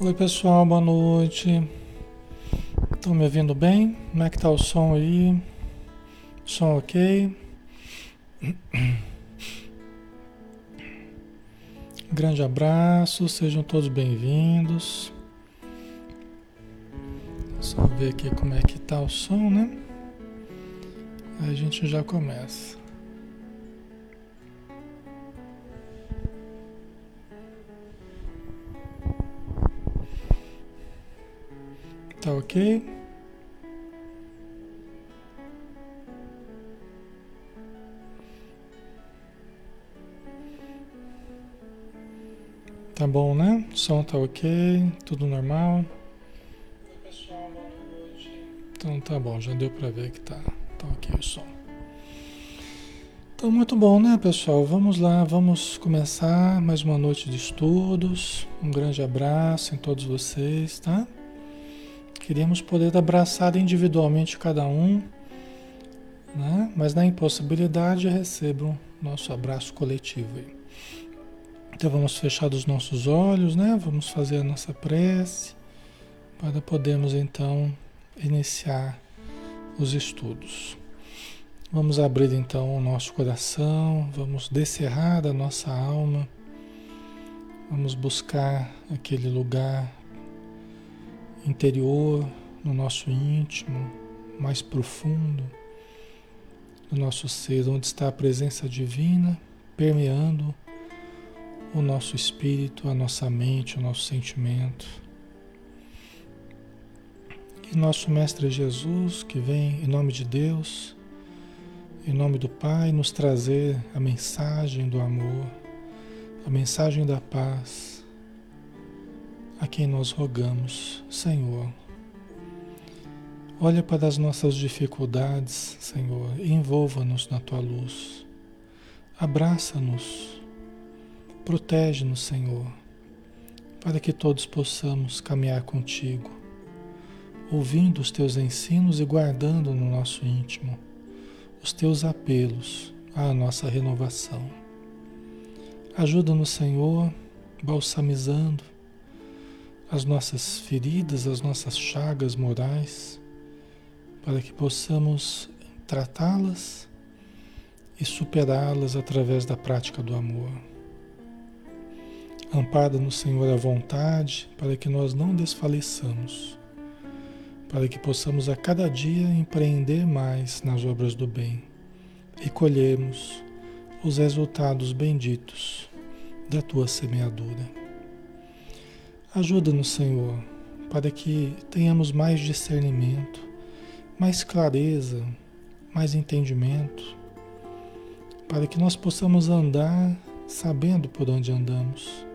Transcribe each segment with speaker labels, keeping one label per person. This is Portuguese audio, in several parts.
Speaker 1: Oi pessoal, boa noite. Estão me ouvindo bem? Como é que tá o som aí? Som ok? Grande abraço, sejam todos bem-vindos. Só ver aqui como é que tá o som, né? Aí a gente já começa. Tá ok? Tá bom, né? O som tá ok, tudo normal. Então tá bom, já deu para ver que tá, tá ok o som. Então muito bom, né, pessoal? Vamos lá, vamos começar mais uma noite de estudos. Um grande abraço em todos vocês, tá? Queríamos poder abraçar individualmente cada um, né? mas na impossibilidade recebam nosso abraço coletivo. Então vamos fechar os nossos olhos, né? Vamos fazer a nossa prece para podermos então iniciar os estudos. Vamos abrir então o nosso coração, vamos descerrar da nossa alma, vamos buscar aquele lugar interior, no nosso íntimo, mais profundo, no nosso ser, onde está a presença divina permeando o nosso espírito, a nossa mente, o nosso sentimento. E nosso Mestre Jesus, que vem em nome de Deus, em nome do Pai, nos trazer a mensagem do amor, a mensagem da paz a quem nós rogamos, Senhor. Olha para as nossas dificuldades, Senhor, envolva-nos na tua luz. Abraça-nos, protege-nos, Senhor, para que todos possamos caminhar contigo, ouvindo os teus ensinos e guardando no nosso íntimo os teus apelos à nossa renovação. Ajuda-nos, Senhor, balsamizando as nossas feridas, as nossas chagas morais, para que possamos tratá-las e superá-las através da prática do amor. Ampara-nos, Senhor, a vontade para que nós não desfaleçamos, para que possamos a cada dia empreender mais nas obras do bem e colhermos os resultados benditos da tua semeadura. Ajuda-nos, Senhor, para que tenhamos mais discernimento, mais clareza, mais entendimento, para que nós possamos andar sabendo por onde andamos,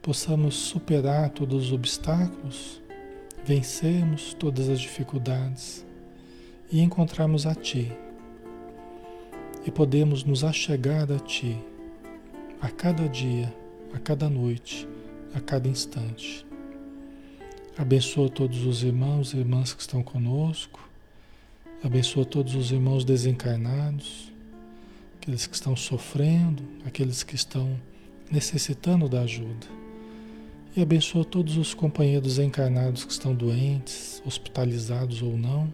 Speaker 1: possamos superar todos os obstáculos, vencermos todas as dificuldades e encontrarmos a Ti. E podemos nos achegar a Ti a cada dia, a cada noite a cada instante. Abençoa todos os irmãos e irmãs que estão conosco. Abençoa todos os irmãos desencarnados, aqueles que estão sofrendo, aqueles que estão necessitando da ajuda. E abençoa todos os companheiros encarnados que estão doentes, hospitalizados ou não,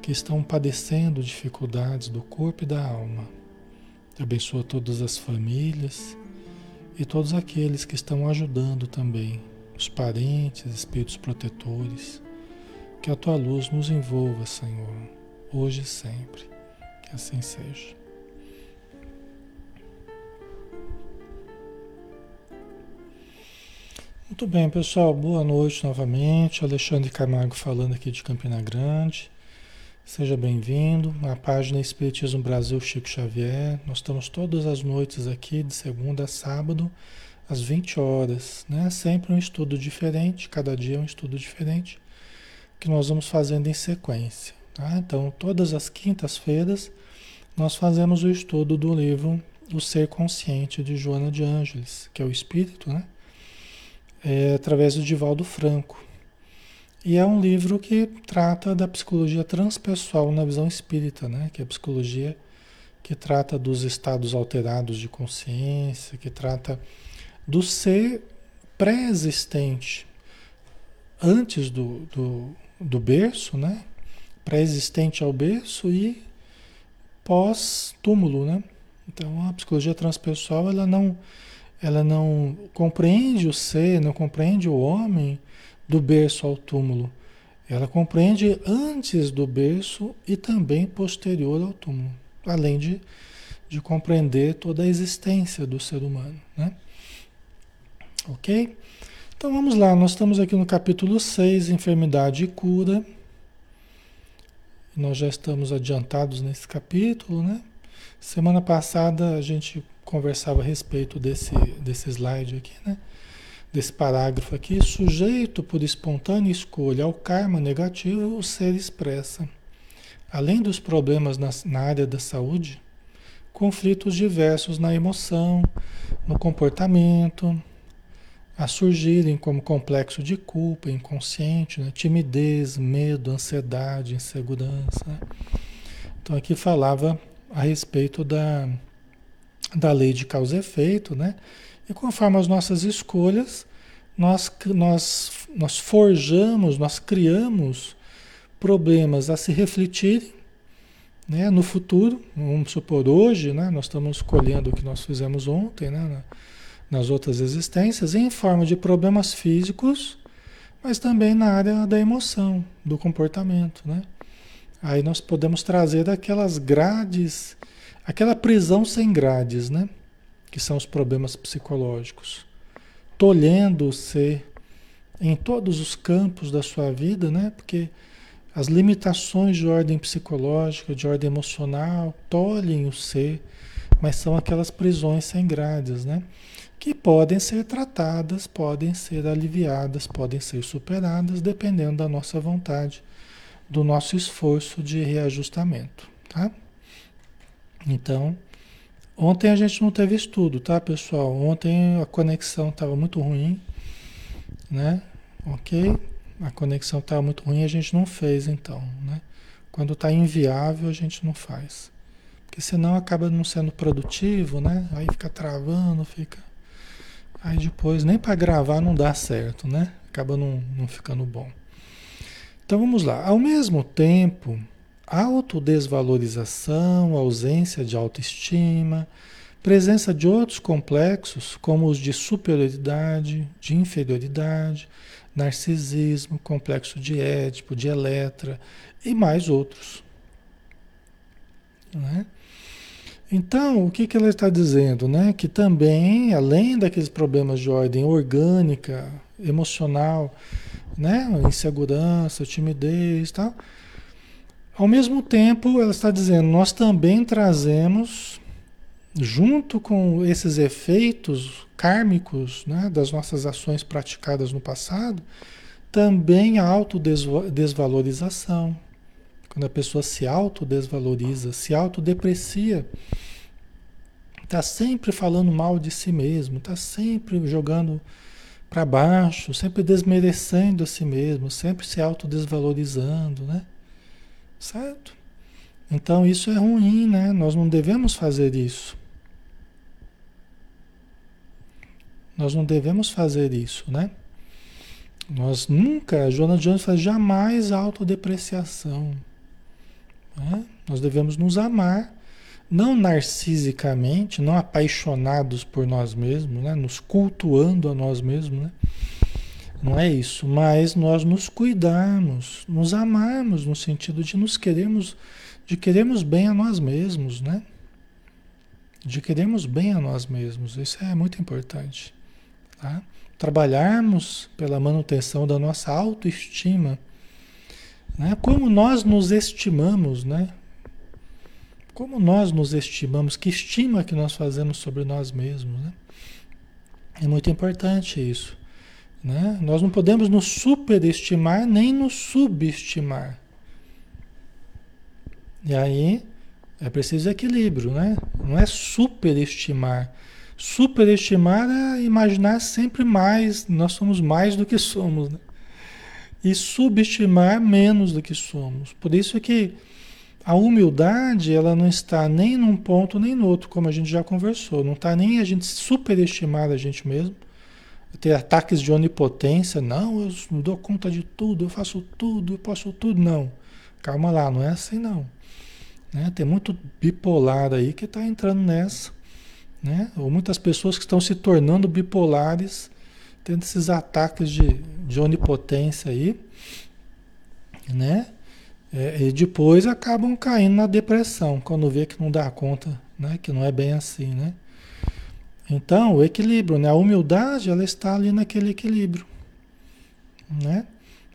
Speaker 1: que estão padecendo dificuldades do corpo e da alma. Abençoa todas as famílias e todos aqueles que estão ajudando também, os parentes, espíritos protetores. Que a tua luz nos envolva, Senhor, hoje e sempre. Que assim seja. Muito bem, pessoal. Boa noite novamente. Alexandre Camargo falando aqui de Campina Grande. Seja bem-vindo à página Espiritismo Brasil Chico Xavier. Nós estamos todas as noites aqui, de segunda a sábado, às 20 horas. Né? Sempre um estudo diferente, cada dia um estudo diferente, que nós vamos fazendo em sequência. Tá? Então, todas as quintas-feiras, nós fazemos o estudo do livro O Ser Consciente, de Joana de Ângeles, que é o Espírito, né? É, através do Divaldo Franco. E é um livro que trata da psicologia transpessoal na visão espírita, né? que é a psicologia que trata dos estados alterados de consciência, que trata do ser pré-existente antes do, do, do berço, né? pré-existente ao berço e pós-túmulo. Né? Então a psicologia transpessoal ela não, ela não compreende o ser, não compreende o homem do berço ao túmulo. Ela compreende antes do berço e também posterior ao túmulo, além de, de compreender toda a existência do ser humano. Né? Ok? Então vamos lá, nós estamos aqui no capítulo 6, Enfermidade e Cura. Nós já estamos adiantados nesse capítulo, né? Semana passada a gente conversava a respeito desse, desse slide aqui, né? Desse parágrafo aqui, sujeito por espontânea escolha ao karma negativo, o ser expressa, além dos problemas na, na área da saúde, conflitos diversos na emoção, no comportamento, a surgirem como complexo de culpa, inconsciente, né? timidez, medo, ansiedade, insegurança. Né? Então aqui falava a respeito da, da lei de causa e efeito, né? E conforme as nossas escolhas, nós, nós, nós forjamos, nós criamos problemas a se refletirem né, no futuro. Vamos supor, hoje, né, nós estamos escolhendo o que nós fizemos ontem, né, nas outras existências, em forma de problemas físicos, mas também na área da emoção, do comportamento. Né? Aí nós podemos trazer daquelas grades, aquela prisão sem grades, né? que são os problemas psicológicos, tolhendo ser em todos os campos da sua vida, né? Porque as limitações de ordem psicológica, de ordem emocional, tolhem o ser, mas são aquelas prisões sem grades, né? Que podem ser tratadas, podem ser aliviadas, podem ser superadas, dependendo da nossa vontade, do nosso esforço de reajustamento, tá? Então, Ontem a gente não teve estudo, tá, pessoal? Ontem a conexão estava muito ruim, né? Ok? A conexão estava muito ruim, a gente não fez então, né? Quando está inviável, a gente não faz. Porque senão acaba não sendo produtivo, né? Aí fica travando, fica. Aí depois nem para gravar não dá certo, né? Acaba não, não ficando bom. Então vamos lá. Ao mesmo tempo autodesvalorização, ausência de autoestima, presença de outros complexos, como os de superioridade, de inferioridade, narcisismo, complexo de Édipo, de Eletra e mais outros. Né? Então, o que, que ela está dizendo? Né? Que também, além daqueles problemas de ordem orgânica, emocional, né? insegurança, timidez e tal, ao mesmo tempo, ela está dizendo, nós também trazemos, junto com esses efeitos kármicos né, das nossas ações praticadas no passado, também a autodesvalorização. Quando a pessoa se autodesvaloriza, se autodeprecia, está sempre falando mal de si mesmo, está sempre jogando para baixo, sempre desmerecendo a si mesmo, sempre se autodesvalorizando, né? Certo? Então isso é ruim, né? Nós não devemos fazer isso. Nós não devemos fazer isso, né? Nós nunca, Joana Jones faz jamais autodepreciação. Né? Nós devemos nos amar, não narcisicamente, não apaixonados por nós mesmos, né? nos cultuando a nós mesmos. Né? Não é isso, mas nós nos cuidarmos, nos amarmos no sentido de nos queremos, de queremos bem a nós mesmos, né? De queremos bem a nós mesmos. Isso é muito importante. Tá? Trabalharmos pela manutenção da nossa autoestima. Né? Como nós nos estimamos, né? Como nós nos estimamos, que estima que nós fazemos sobre nós mesmos, né? É muito importante isso. Né? Nós não podemos nos superestimar nem nos subestimar. E aí é preciso equilíbrio, né? Não é superestimar. Superestimar é imaginar sempre mais, nós somos mais do que somos. Né? E subestimar menos do que somos. Por isso é que a humildade ela não está nem num ponto nem no outro, como a gente já conversou. Não está nem a gente superestimar a gente mesmo, ter ataques de onipotência. Não, eu dou conta de tudo, eu faço tudo, eu posso tudo. Não. Calma lá, não é assim não. Né? Tem muito bipolar aí que está entrando nessa né? Ou muitas pessoas que estão se tornando bipolares, tendo esses ataques de, de onipotência aí, né? É, e depois acabam caindo na depressão, quando vê que não dá conta, né? Que não é bem assim, né? Então, o equilíbrio, né? A humildade, ela está ali naquele equilíbrio, né?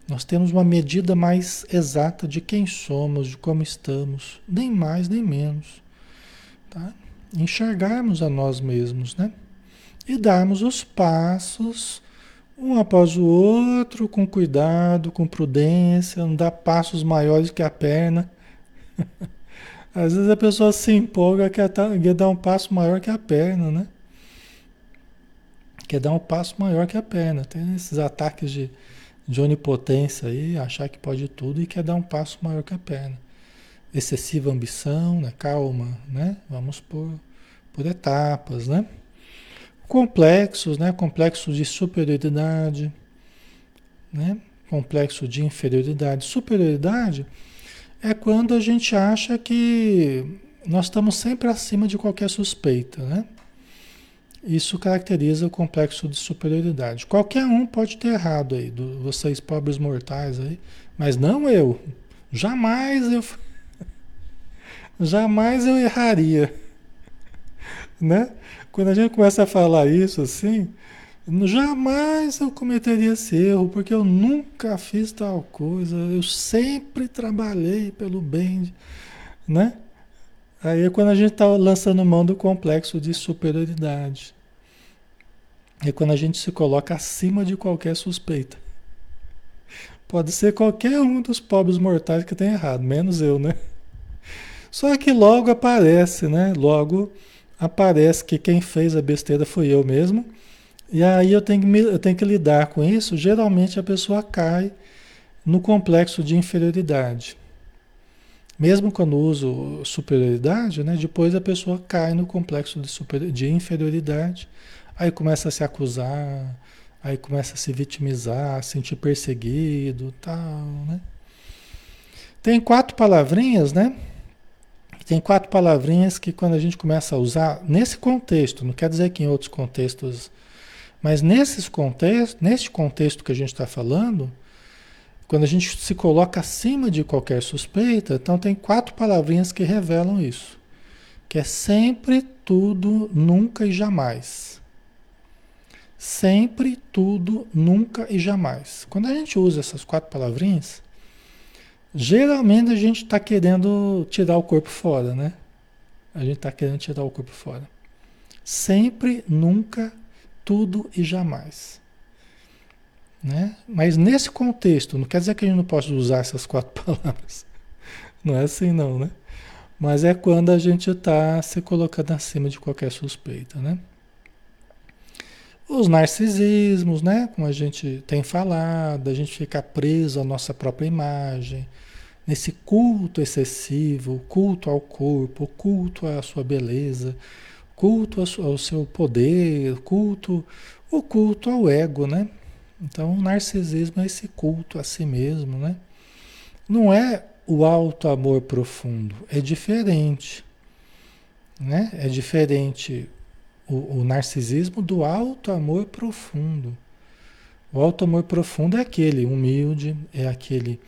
Speaker 1: Nós temos uma medida mais exata de quem somos, de como estamos, nem mais nem menos, tá? enxergarmos a nós mesmos, né? E darmos os passos um após o outro, com cuidado, com prudência, não dar passos maiores que a perna. Às vezes a pessoa se empolga quer, dar um passo maior que a perna, né? Quer dar um passo maior que a perna. Tem esses ataques de, de onipotência aí, achar que pode tudo e quer dar um passo maior que a perna excessiva ambição, né? calma, né? Vamos por, por etapas, né? Complexos, né? Complexo de superioridade, né? Complexo de inferioridade. Superioridade é quando a gente acha que nós estamos sempre acima de qualquer suspeita, né? Isso caracteriza o complexo de superioridade. Qualquer um pode ter errado aí, do, vocês pobres mortais aí, mas não eu. Jamais eu Jamais eu erraria. Né? Quando a gente começa a falar isso assim, jamais eu cometeria esse erro, porque eu nunca fiz tal coisa, eu sempre trabalhei pelo bem, né? Aí é quando a gente está lançando mão do complexo de superioridade. É quando a gente se coloca acima de qualquer suspeita. Pode ser qualquer um dos pobres mortais que tenha errado, menos eu, né? Só que logo aparece, né? Logo aparece que quem fez a besteira foi eu mesmo. E aí eu tenho, que, eu tenho que lidar com isso. Geralmente a pessoa cai no complexo de inferioridade. Mesmo quando uso superioridade, né? Depois a pessoa cai no complexo de, super, de inferioridade. Aí começa a se acusar, aí começa a se vitimizar, a sentir perseguido, tal, né? Tem quatro palavrinhas, né? Tem quatro palavrinhas que quando a gente começa a usar, nesse contexto, não quer dizer que em outros contextos, mas nesses contextos, neste contexto que a gente está falando, quando a gente se coloca acima de qualquer suspeita, então tem quatro palavrinhas que revelam isso. Que é sempre, tudo, nunca e jamais. Sempre, tudo, nunca e jamais. Quando a gente usa essas quatro palavrinhas, Geralmente a gente está querendo tirar o corpo fora, né? A gente está querendo tirar o corpo fora. Sempre, nunca, tudo e jamais. Né? Mas nesse contexto, não quer dizer que a gente não possa usar essas quatro palavras. Não é assim não, né? Mas é quando a gente está se colocando acima de qualquer suspeita, né? Os narcisismos, né? Como a gente tem falado, a gente fica preso à nossa própria imagem, nesse culto excessivo, culto ao corpo, culto à sua beleza, culto ao seu poder, culto, o culto ao ego, né? Então, o narcisismo é esse culto a si mesmo, né? Não é o alto amor profundo, é diferente, né? É diferente o, o narcisismo do alto amor profundo. O alto amor profundo é aquele humilde, é aquele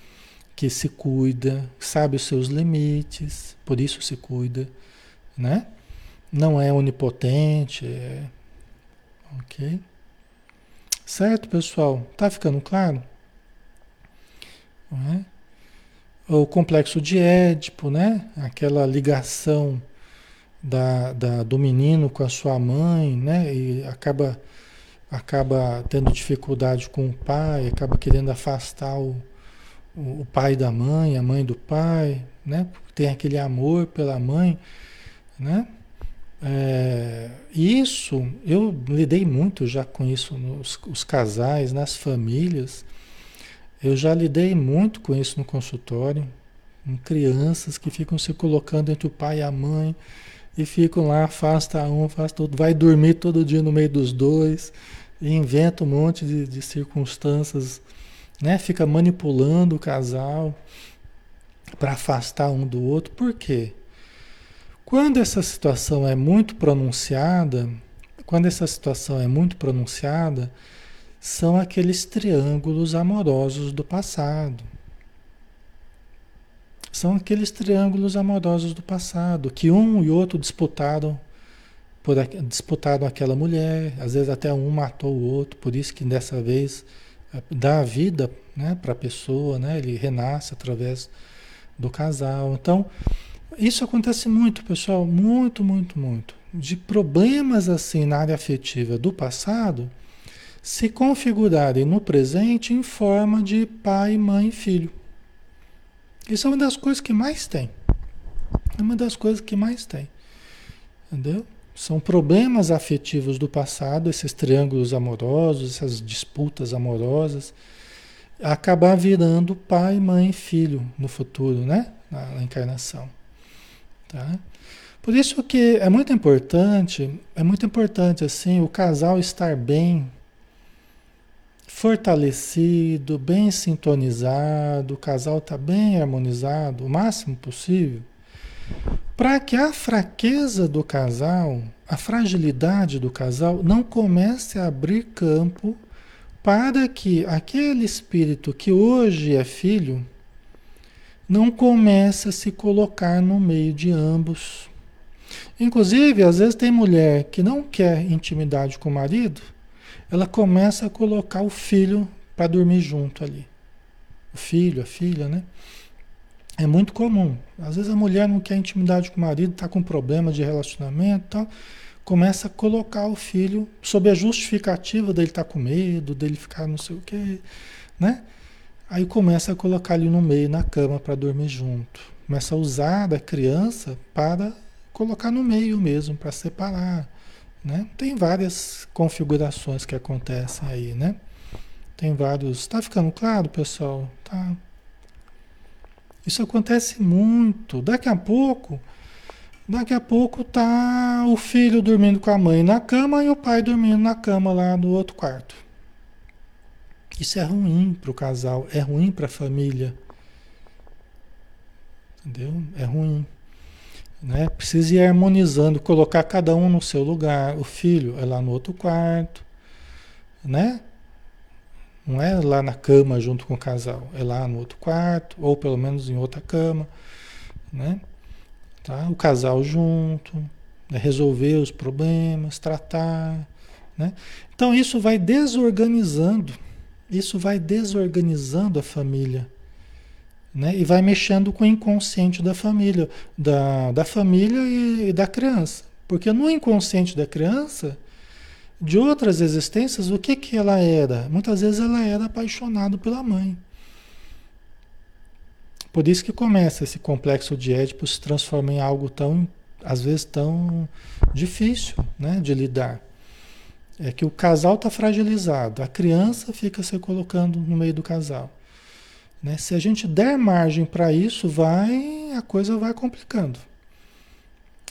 Speaker 1: que se cuida, sabe os seus limites, por isso se cuida, né? Não é onipotente, é... ok? Certo, pessoal? Tá ficando claro? É? O complexo de Édipo, né? Aquela ligação da, da, do menino com a sua mãe, né? E acaba acaba tendo dificuldade com o pai, acaba querendo afastar o, o, pai da mãe, a mãe do pai, né? Tem aquele amor pela mãe, né? É, isso, eu lidei muito já com isso nos os casais, nas famílias. Eu já lidei muito com isso no consultório, crianças que ficam se colocando entre o pai e a mãe e ficam lá, afasta um, afasta outro, vai dormir todo dia no meio dos dois, e inventa um monte de, de circunstâncias, né? Fica manipulando o casal para afastar um do outro. Por quê? Quando essa situação é muito pronunciada, quando essa situação é muito pronunciada, são aqueles triângulos amorosos do passado. São aqueles triângulos amorosos do passado, que um e outro disputaram por disputaram aquela mulher, às vezes até um matou o outro, por isso que dessa vez eh, dá a vida né, para a pessoa, né, ele renasce através do casal. Então, isso acontece muito, pessoal, muito, muito, muito. De problemas assim na área afetiva do passado se configurarem no presente em forma de pai, mãe e filho. Isso é uma das coisas que mais tem. É uma das coisas que mais tem. Entendeu? São problemas afetivos do passado, esses triângulos amorosos, essas disputas amorosas, acabar virando pai, mãe e filho no futuro, né? Na, na encarnação. Tá? Por isso que é muito importante, é muito importante assim, o casal estar bem fortalecido, bem sintonizado, o casal está bem harmonizado, o máximo possível para que a fraqueza do casal, a fragilidade do casal, não comece a abrir campo para que aquele espírito que hoje é filho não comece a se colocar no meio de ambos. Inclusive, às vezes tem mulher que não quer intimidade com o marido, ela começa a colocar o filho para dormir junto ali. O filho, a filha, né? É muito comum. Às vezes a mulher não quer intimidade com o marido, está com problema de relacionamento tal. Começa a colocar o filho sob a justificativa dele estar tá com medo, dele ficar não sei o quê, né? Aí começa a colocar ele no meio, na cama, para dormir junto. Começa a usar da criança para colocar no meio mesmo, para separar. Né? Tem várias configurações que acontecem aí, né? Tem vários. Está ficando claro, pessoal? Tá. Isso acontece muito. Daqui a pouco, daqui a pouco tá o filho dormindo com a mãe na cama e o pai dormindo na cama lá no outro quarto. Isso é ruim para o casal, é ruim para a família. Entendeu? É ruim. Né? Precisa ir harmonizando, colocar cada um no seu lugar. O filho é lá no outro quarto, né? Não é lá na cama junto com o casal, é lá no outro quarto, ou pelo menos em outra cama, né? Tá? O casal junto, né? resolver os problemas, tratar, né? Então isso vai desorganizando, isso vai desorganizando a família, né? E vai mexendo com o inconsciente da família, da, da família e, e da criança. Porque no inconsciente da criança, de outras existências, o que, que ela era? Muitas vezes ela era apaixonada pela mãe. Por isso que começa esse complexo de Édipo se transforma em algo tão, às vezes, tão difícil né, de lidar. É que o casal está fragilizado, a criança fica se colocando no meio do casal. Né? Se a gente der margem para isso, vai a coisa vai complicando.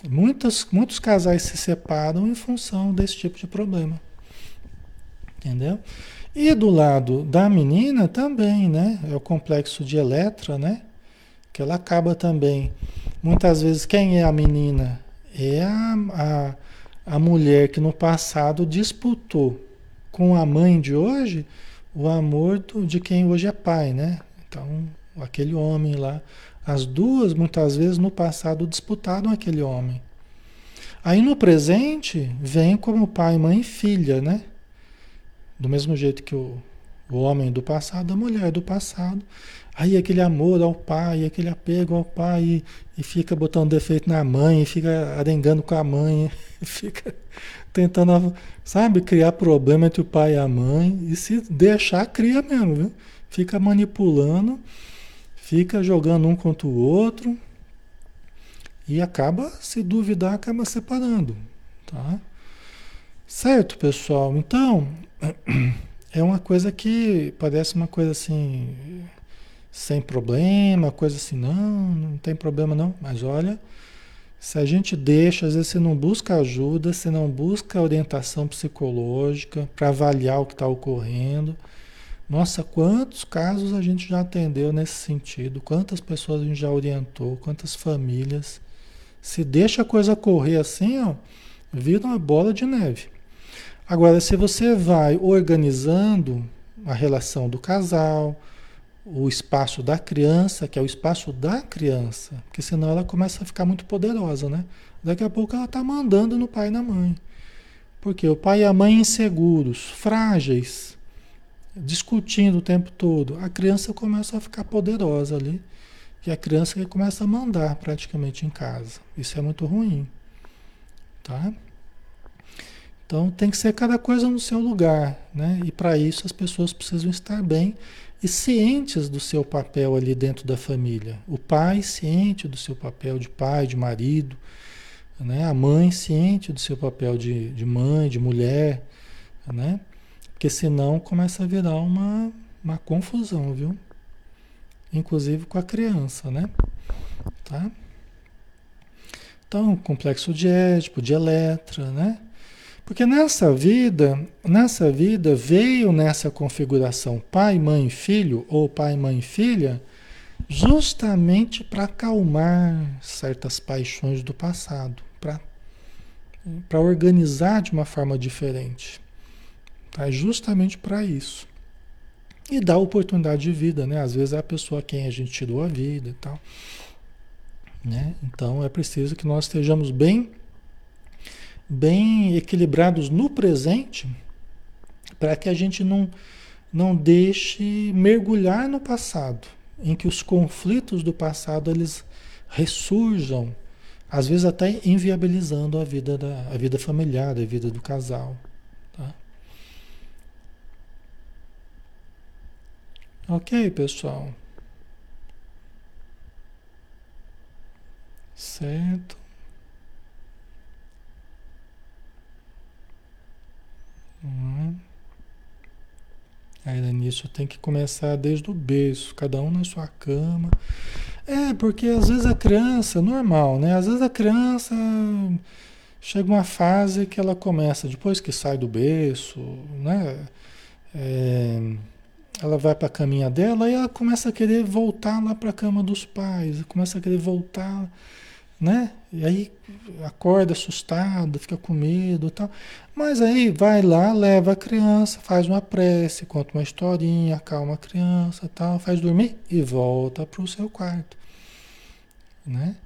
Speaker 1: Muitos, muitos casais se separam em função desse tipo de problema. Entendeu? E do lado da menina também, né? É o complexo de Eletra, né? Que ela acaba também. Muitas vezes, quem é a menina? É a, a, a mulher que no passado disputou com a mãe de hoje o amor de quem hoje é pai, né? Então, aquele homem lá. As duas, muitas vezes, no passado disputaram aquele homem. Aí no presente, vem como pai, mãe e filha, né? Do mesmo jeito que o, o homem do passado, a mulher do passado. Aí aquele amor ao pai, aquele apego ao pai, e, e fica botando defeito na mãe, fica arengando com a mãe, fica tentando, sabe, criar problema entre o pai e a mãe. E se deixar, cria mesmo, viu? Fica manipulando, fica jogando um contra o outro. E acaba, se duvidar, acaba separando. Tá? Certo, pessoal? Então, é uma coisa que parece uma coisa assim, sem problema, coisa assim, não, não tem problema não. Mas olha, se a gente deixa, às vezes você não busca ajuda, você não busca orientação psicológica para avaliar o que está ocorrendo. Nossa, quantos casos a gente já atendeu nesse sentido, quantas pessoas a gente já orientou, quantas famílias. Se deixa a coisa correr assim, ó, vira uma bola de neve. Agora, se você vai organizando a relação do casal, o espaço da criança, que é o espaço da criança, porque senão ela começa a ficar muito poderosa, né? Daqui a pouco ela está mandando no pai e na mãe. Porque o pai e a mãe inseguros, frágeis, discutindo o tempo todo, a criança começa a ficar poderosa ali. E a criança começa a mandar praticamente em casa. Isso é muito ruim. Tá? Então tem que ser cada coisa no seu lugar, né? E para isso as pessoas precisam estar bem e cientes do seu papel ali dentro da família. O pai ciente do seu papel de pai, de marido, né? a mãe ciente do seu papel de, de mãe, de mulher, né? Porque senão começa a virar uma, uma confusão, viu? Inclusive com a criança, né? Tá? Então, complexo de Édipo, de Eletra, né? Porque nessa vida, nessa vida veio nessa configuração pai, mãe, filho ou pai, mãe, filha, justamente para acalmar certas paixões do passado, para organizar de uma forma diferente. Tá? Justamente para isso. E dar oportunidade de vida, né? Às vezes é a pessoa a quem a gente tirou a vida e tal. Né? Então é preciso que nós estejamos bem bem equilibrados no presente, para que a gente não, não deixe mergulhar no passado, em que os conflitos do passado eles ressurjam, às vezes até inviabilizando a vida, da, a vida familiar, a vida do casal. Tá? Ok, pessoal. Certo. Aí nisso tem que começar desde o berço, cada um na sua cama. É, porque às vezes a criança, normal, né? Às vezes a criança chega uma fase que ela começa, depois que sai do berço, né? É, ela vai para a caminha dela e ela começa a querer voltar lá para a cama dos pais, começa a querer voltar né? E aí acorda assustado, fica com medo e tal. Mas aí vai lá, leva a criança, faz uma prece, conta uma historinha, acalma a criança tal, faz dormir e volta para o seu quarto. Né?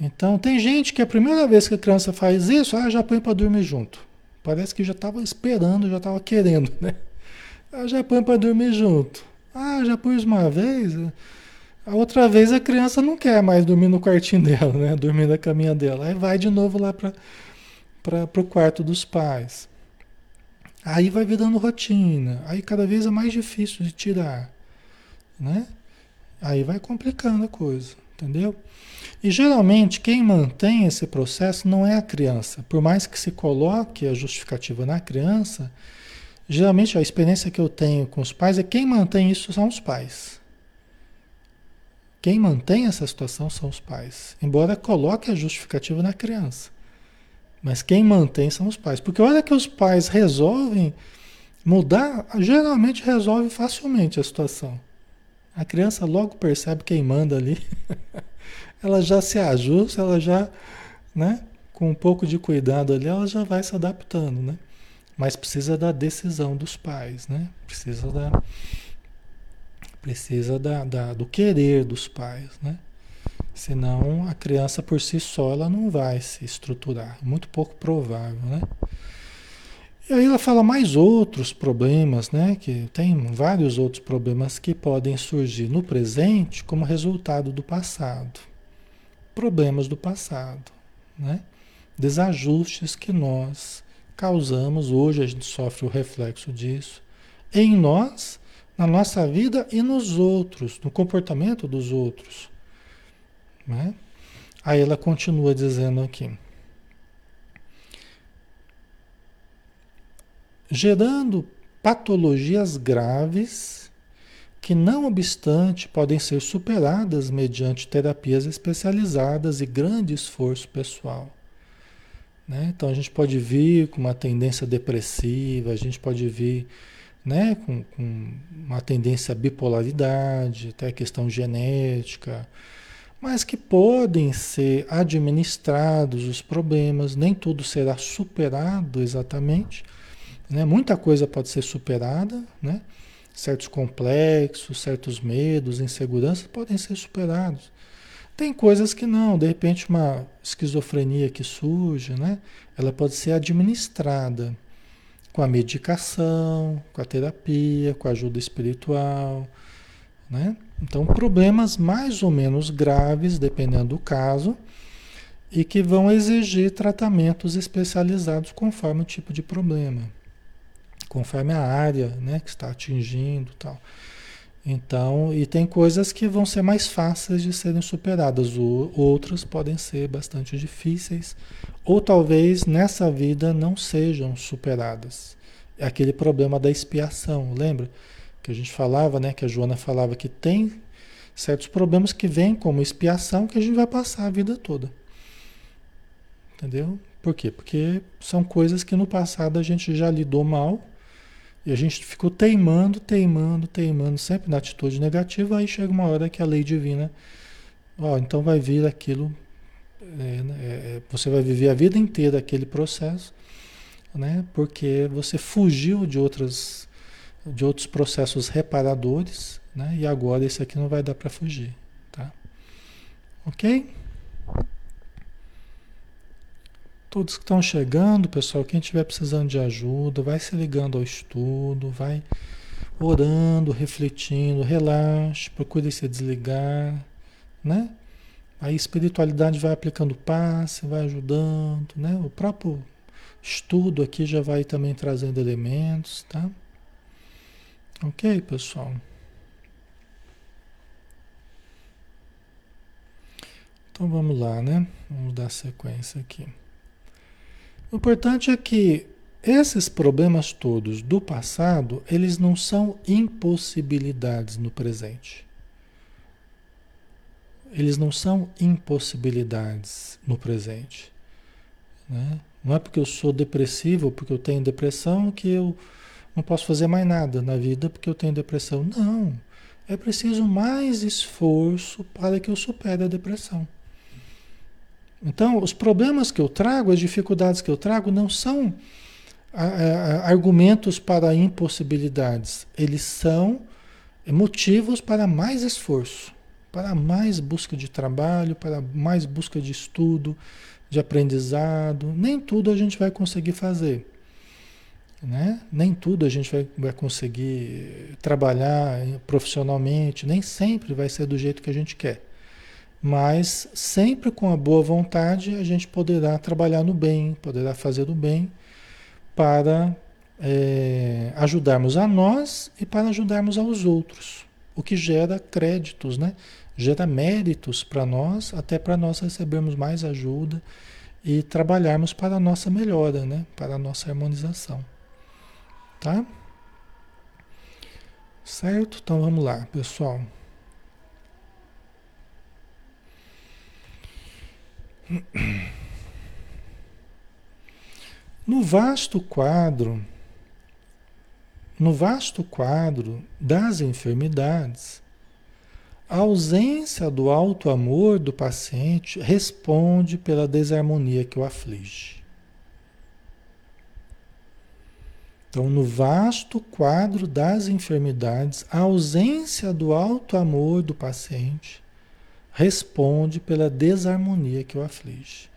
Speaker 1: Então tem gente que a primeira vez que a criança faz isso, ah, já põe para dormir junto. Parece que já estava esperando, já estava querendo, né? Ah, já põe para dormir junto. Ah, já pus uma vez. A outra vez a criança não quer mais dormir no quartinho dela, né? Dormir na caminha dela. Aí vai de novo lá para o quarto dos pais. Aí vai virando rotina. Aí cada vez é mais difícil de tirar, né? Aí vai complicando a coisa, entendeu? E geralmente quem mantém esse processo não é a criança. Por mais que se coloque a justificativa na criança, geralmente a experiência que eu tenho com os pais é quem mantém isso são os pais. Quem mantém essa situação são os pais. Embora coloque a justificativa na criança. Mas quem mantém são os pais. Porque olha que os pais resolvem mudar, geralmente resolve facilmente a situação. A criança logo percebe quem manda ali. ela já se ajusta, ela já, né, com um pouco de cuidado ali, ela já vai se adaptando, né? Mas precisa da decisão dos pais, né? Precisa da precisa da, da, do querer dos pais, né? Senão a criança por si só ela não vai se estruturar, muito pouco provável, né? E aí ela fala mais outros problemas, né? Que tem vários outros problemas que podem surgir no presente como resultado do passado. Problemas do passado, né? Desajustes que nós causamos, hoje a gente sofre o reflexo disso, em nós na nossa vida e nos outros, no comportamento dos outros. Né? Aí ela continua dizendo aqui. Gerando patologias graves que, não obstante, podem ser superadas mediante terapias especializadas e grande esforço pessoal. Né? Então a gente pode vir com uma tendência depressiva, a gente pode vir né, com, com uma tendência à bipolaridade, até questão genética, mas que podem ser administrados os problemas, nem tudo será superado exatamente, né? Muita coisa pode ser superada, né? Certos complexos, certos medos, inseguranças podem ser superados. Tem coisas que não, de repente uma esquizofrenia que surge, né? Ela pode ser administrada, com a medicação, com a terapia, com a ajuda espiritual, né? Então, problemas mais ou menos graves, dependendo do caso, e que vão exigir tratamentos especializados conforme o tipo de problema, conforme a área, né, que está atingindo, tal. Então, e tem coisas que vão ser mais fáceis de serem superadas, ou outras podem ser bastante difíceis, ou talvez nessa vida não sejam superadas. É aquele problema da expiação, lembra? Que a gente falava, né? Que a Joana falava que tem certos problemas que vêm como expiação que a gente vai passar a vida toda. Entendeu? Por quê? Porque são coisas que no passado a gente já lidou mal e a gente ficou teimando, teimando, teimando, sempre na atitude negativa, aí chega uma hora que a lei divina, ó, então vai vir aquilo, é, né, é, é, você vai viver a vida inteira aquele processo, né? Porque você fugiu de outras, de outros processos reparadores, né? E agora esse aqui não vai dar para fugir, tá? Ok? Todos que estão chegando, pessoal, quem estiver precisando de ajuda, vai se ligando ao estudo, vai orando, refletindo, relaxe, procure se desligar, né? A espiritualidade vai aplicando passe, vai ajudando, né? O próprio estudo aqui já vai também trazendo elementos, tá? Ok, pessoal? Então vamos lá, né? Vamos dar sequência aqui. O importante é que esses problemas todos do passado, eles não são impossibilidades no presente. Eles não são impossibilidades no presente. Né? Não é porque eu sou depressivo, porque eu tenho depressão, que eu não posso fazer mais nada na vida porque eu tenho depressão. Não. É preciso mais esforço para que eu supere a depressão. Então, os problemas que eu trago, as dificuldades que eu trago, não são argumentos para impossibilidades. Eles são motivos para mais esforço, para mais busca de trabalho, para mais busca de estudo, de aprendizado. Nem tudo a gente vai conseguir fazer. Né? Nem tudo a gente vai, vai conseguir trabalhar profissionalmente, nem sempre vai ser do jeito que a gente quer. Mas sempre com a boa vontade a gente poderá trabalhar no bem, poderá fazer o bem para é, ajudarmos a nós e para ajudarmos aos outros, o que gera créditos, né? gera méritos para nós, até para nós recebermos mais ajuda e trabalharmos para a nossa melhora, né? para a nossa harmonização. Tá? Certo? Então vamos lá, pessoal. No vasto quadro, no vasto quadro das enfermidades, a ausência do alto amor do paciente responde pela desarmonia que o aflige. Então, no vasto quadro das enfermidades, a ausência do alto amor do paciente responde pela desarmonia que o aflige.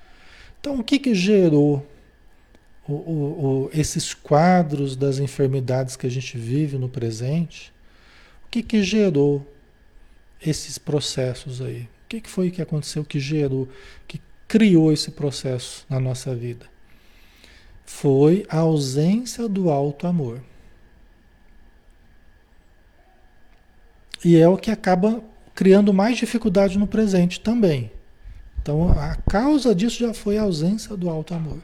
Speaker 1: Então, o que, que gerou o, o, o, esses quadros das enfermidades que a gente vive no presente? O que, que gerou esses processos aí? O que, que foi que aconteceu que gerou, que criou esse processo na nossa vida? Foi a ausência do alto amor. E é o que acaba criando mais dificuldade no presente também. Então, a causa disso já foi a ausência do alto amor.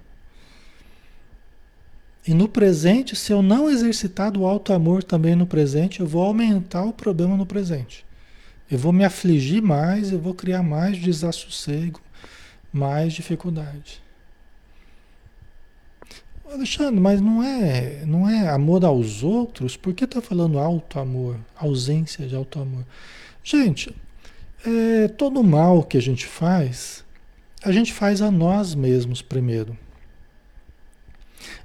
Speaker 1: E no presente, se eu não exercitar o alto amor também no presente, eu vou aumentar o problema no presente. Eu vou me afligir mais, eu vou criar mais desassossego, mais dificuldade. Alexandre, mas não é, não é amor aos outros? Por que está falando alto amor, ausência de alto amor? Gente, é, todo mal que a gente faz, a gente faz a nós mesmos primeiro.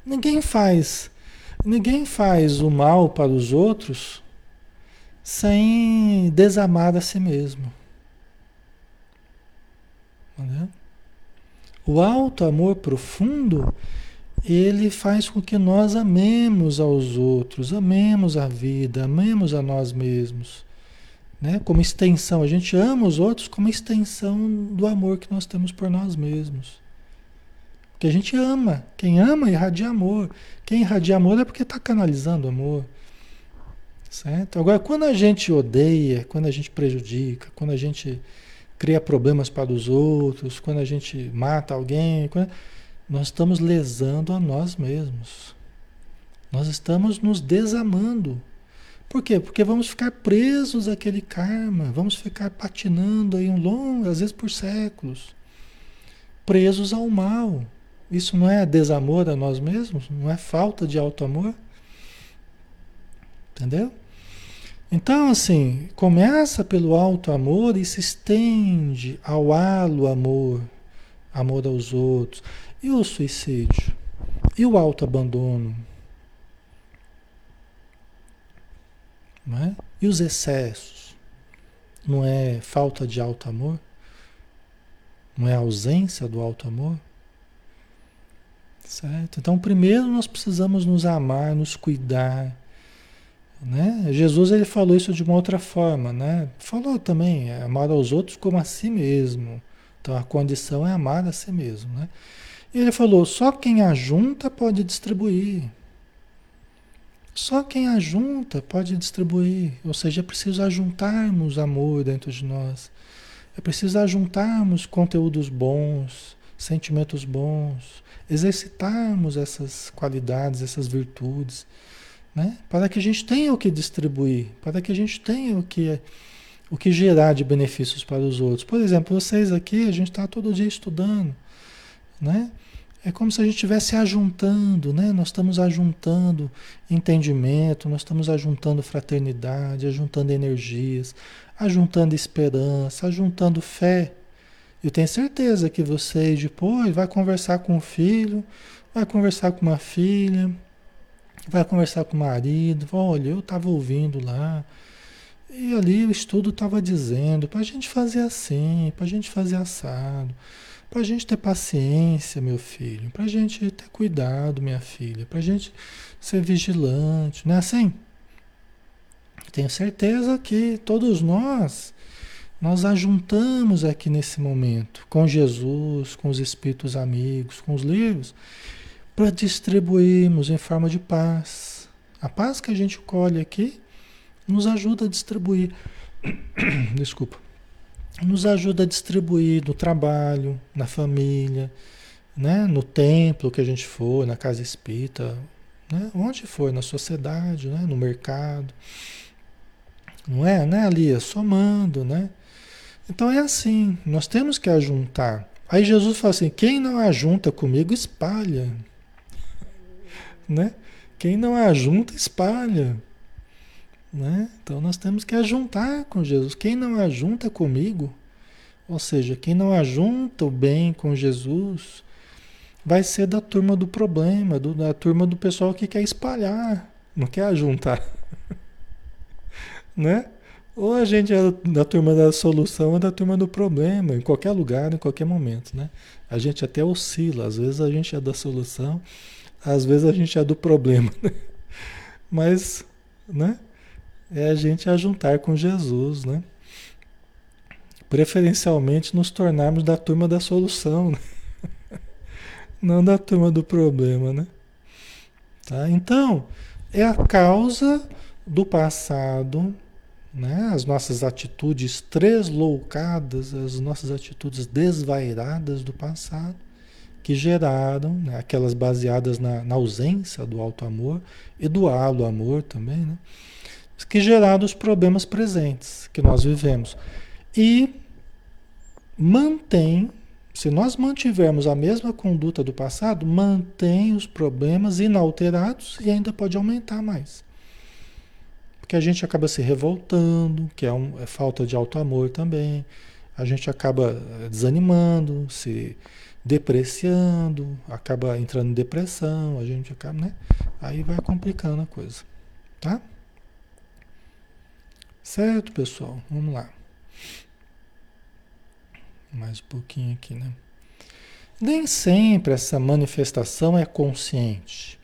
Speaker 1: Ninguém faz, ninguém faz o mal para os outros sem desamar a si mesmo. O alto amor profundo, ele faz com que nós amemos aos outros, amemos a vida, amemos a nós mesmos. Né? Como extensão, a gente ama os outros como extensão do amor que nós temos por nós mesmos. Porque a gente ama. Quem ama irradia amor. Quem irradia amor é porque está canalizando amor. Certo? Agora, quando a gente odeia, quando a gente prejudica, quando a gente cria problemas para os outros, quando a gente mata alguém, quando... nós estamos lesando a nós mesmos. Nós estamos nos desamando. Por quê? Porque vamos ficar presos àquele karma, vamos ficar patinando aí um longo, às vezes por séculos, presos ao mal. Isso não é desamor a nós mesmos? Não é falta de alto amor? Entendeu? Então, assim, começa pelo alto amor e se estende ao halo amor, amor aos outros. E o suicídio? E o alto abandono? Não é? E os excessos? Não é falta de alto amor? Não é ausência do alto amor? Certo? Então, primeiro nós precisamos nos amar, nos cuidar. Né? Jesus ele falou isso de uma outra forma, né? Falou também, é amar aos outros como a si mesmo. Então a condição é amar a si mesmo, né? E ele falou: só quem ajunta pode distribuir. Só quem ajunta pode distribuir. Ou seja, é preciso ajuntarmos amor dentro de nós. É preciso ajuntarmos conteúdos bons, sentimentos bons, exercitarmos essas qualidades, essas virtudes, né? para que a gente tenha o que distribuir, para que a gente tenha o que, o que gerar de benefícios para os outros. Por exemplo, vocês aqui, a gente está todo dia estudando, né? É como se a gente estivesse ajuntando, né? Nós estamos ajuntando entendimento, nós estamos ajuntando fraternidade, ajuntando energias, ajuntando esperança, ajuntando fé, eu tenho certeza que vocês depois vai conversar com o filho, vai conversar com uma filha, vai conversar com o marido. Olha, eu estava ouvindo lá. E ali o estudo estava dizendo para a gente fazer assim, para a gente fazer assado, para a gente ter paciência, meu filho, para a gente ter cuidado, minha filha, para a gente ser vigilante, não é assim? Tenho certeza que todos nós nós ajuntamos aqui nesse momento com Jesus, com os espíritos amigos, com os livros, para distribuirmos em forma de paz. A paz que a gente colhe aqui nos ajuda a distribuir. Desculpa. Nos ajuda a distribuir no trabalho, na família, né? no templo que a gente for, na casa espírita, né? onde for, na sociedade, né? no mercado. Não é, né, Lia? Somando, né? Então é assim, nós temos que ajuntar. Aí Jesus fala assim: quem não ajunta comigo, espalha. Né? Quem não ajunta, espalha. Né? Então nós temos que ajuntar com Jesus. Quem não ajunta comigo, ou seja, quem não ajunta o bem com Jesus, vai ser da turma do problema, do, da turma do pessoal que quer espalhar, não quer ajuntar. né? Ou a gente é da turma da solução ou da turma do problema, em qualquer lugar, em qualquer momento, né? A gente até oscila, às vezes a gente é da solução, às vezes a gente é do problema. Né? Mas, né? É a gente ajuntar com Jesus, né? Preferencialmente nos tornarmos da turma da solução, né? não da turma do problema, né? Tá? Então, é a causa do passado, né? as nossas atitudes tresloucadas, as nossas atitudes desvairadas do passado, que geraram, né? aquelas baseadas na, na ausência do alto amor e do halo amor também, né? Que geraram os problemas presentes que nós vivemos. E mantém, se nós mantivermos a mesma conduta do passado, mantém os problemas inalterados e ainda pode aumentar mais. Porque a gente acaba se revoltando, que é, um, é falta de alto amor também. A gente acaba eh, desanimando, se depreciando, acaba entrando em depressão, a gente acaba, né? Aí vai complicando a coisa, tá? Certo, pessoal? Vamos lá. Mais um pouquinho aqui, né? Nem sempre essa manifestação é consciente.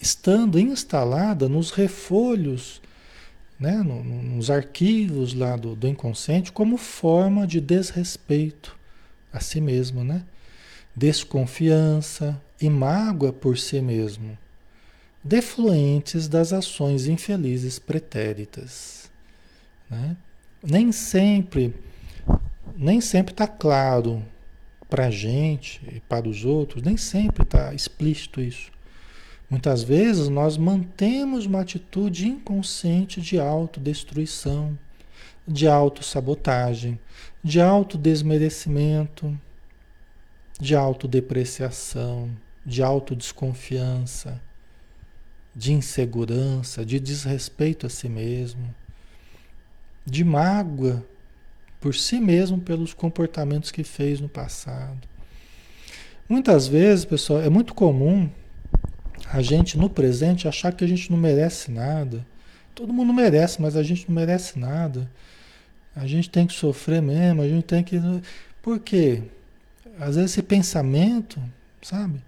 Speaker 1: Estando instalada nos refolhos, né, nos arquivos lá do, do inconsciente, como forma de desrespeito a si mesmo, né? Desconfiança e mágoa por si mesmo defluentes das ações infelizes pretéritas. Né? Nem sempre, nem sempre está claro para a gente e para os outros, nem sempre está explícito isso. Muitas vezes nós mantemos uma atitude inconsciente de autodestruição, de autossabotagem, de autodesmerecimento, de autodepreciação, de autodesconfiança de insegurança, de desrespeito a si mesmo, de mágoa por si mesmo pelos comportamentos que fez no passado. Muitas vezes, pessoal, é muito comum a gente no presente achar que a gente não merece nada. Todo mundo merece, mas a gente não merece nada. A gente tem que sofrer mesmo, a gente tem que. Por quê? Às vezes esse pensamento, sabe?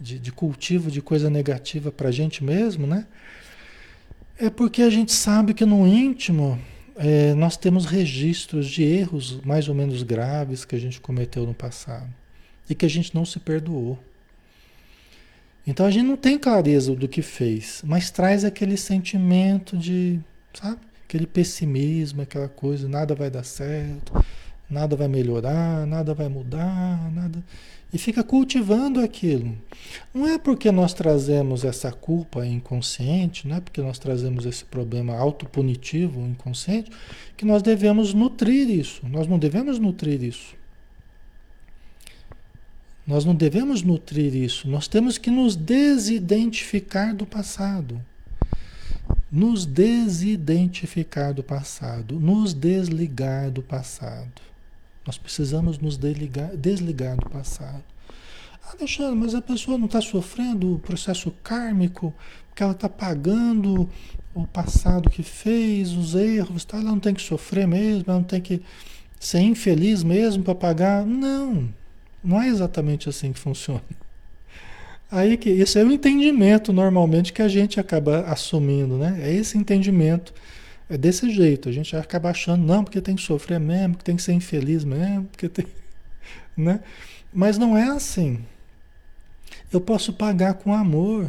Speaker 1: De, de cultivo de coisa negativa para a gente mesmo, né? É porque a gente sabe que no íntimo é, nós temos registros de erros mais ou menos graves que a gente cometeu no passado e que a gente não se perdoou. Então a gente não tem clareza do que fez, mas traz aquele sentimento de, sabe? Aquele pessimismo, aquela coisa, nada vai dar certo, nada vai melhorar, nada vai mudar, nada. E fica cultivando aquilo. Não é porque nós trazemos essa culpa inconsciente, não é porque nós trazemos esse problema autopunitivo inconsciente, que nós devemos nutrir isso. Nós não devemos nutrir isso. Nós não devemos nutrir isso. Nós temos que nos desidentificar do passado. Nos desidentificar do passado. Nos desligar do passado. Nós precisamos nos desligar, desligar do passado. Ah, Alexandre, mas a pessoa não está sofrendo o processo kármico, porque ela está pagando o passado que fez, os erros, tá? ela não tem que sofrer mesmo, ela não tem que ser infeliz mesmo para pagar. Não, não é exatamente assim que funciona. Aí que isso é o entendimento normalmente que a gente acaba assumindo, né? É esse entendimento é desse jeito, a gente acaba achando, não, porque tem que sofrer mesmo, que tem que ser infeliz mesmo, porque tem. Né? Mas não é assim. Eu posso pagar com amor.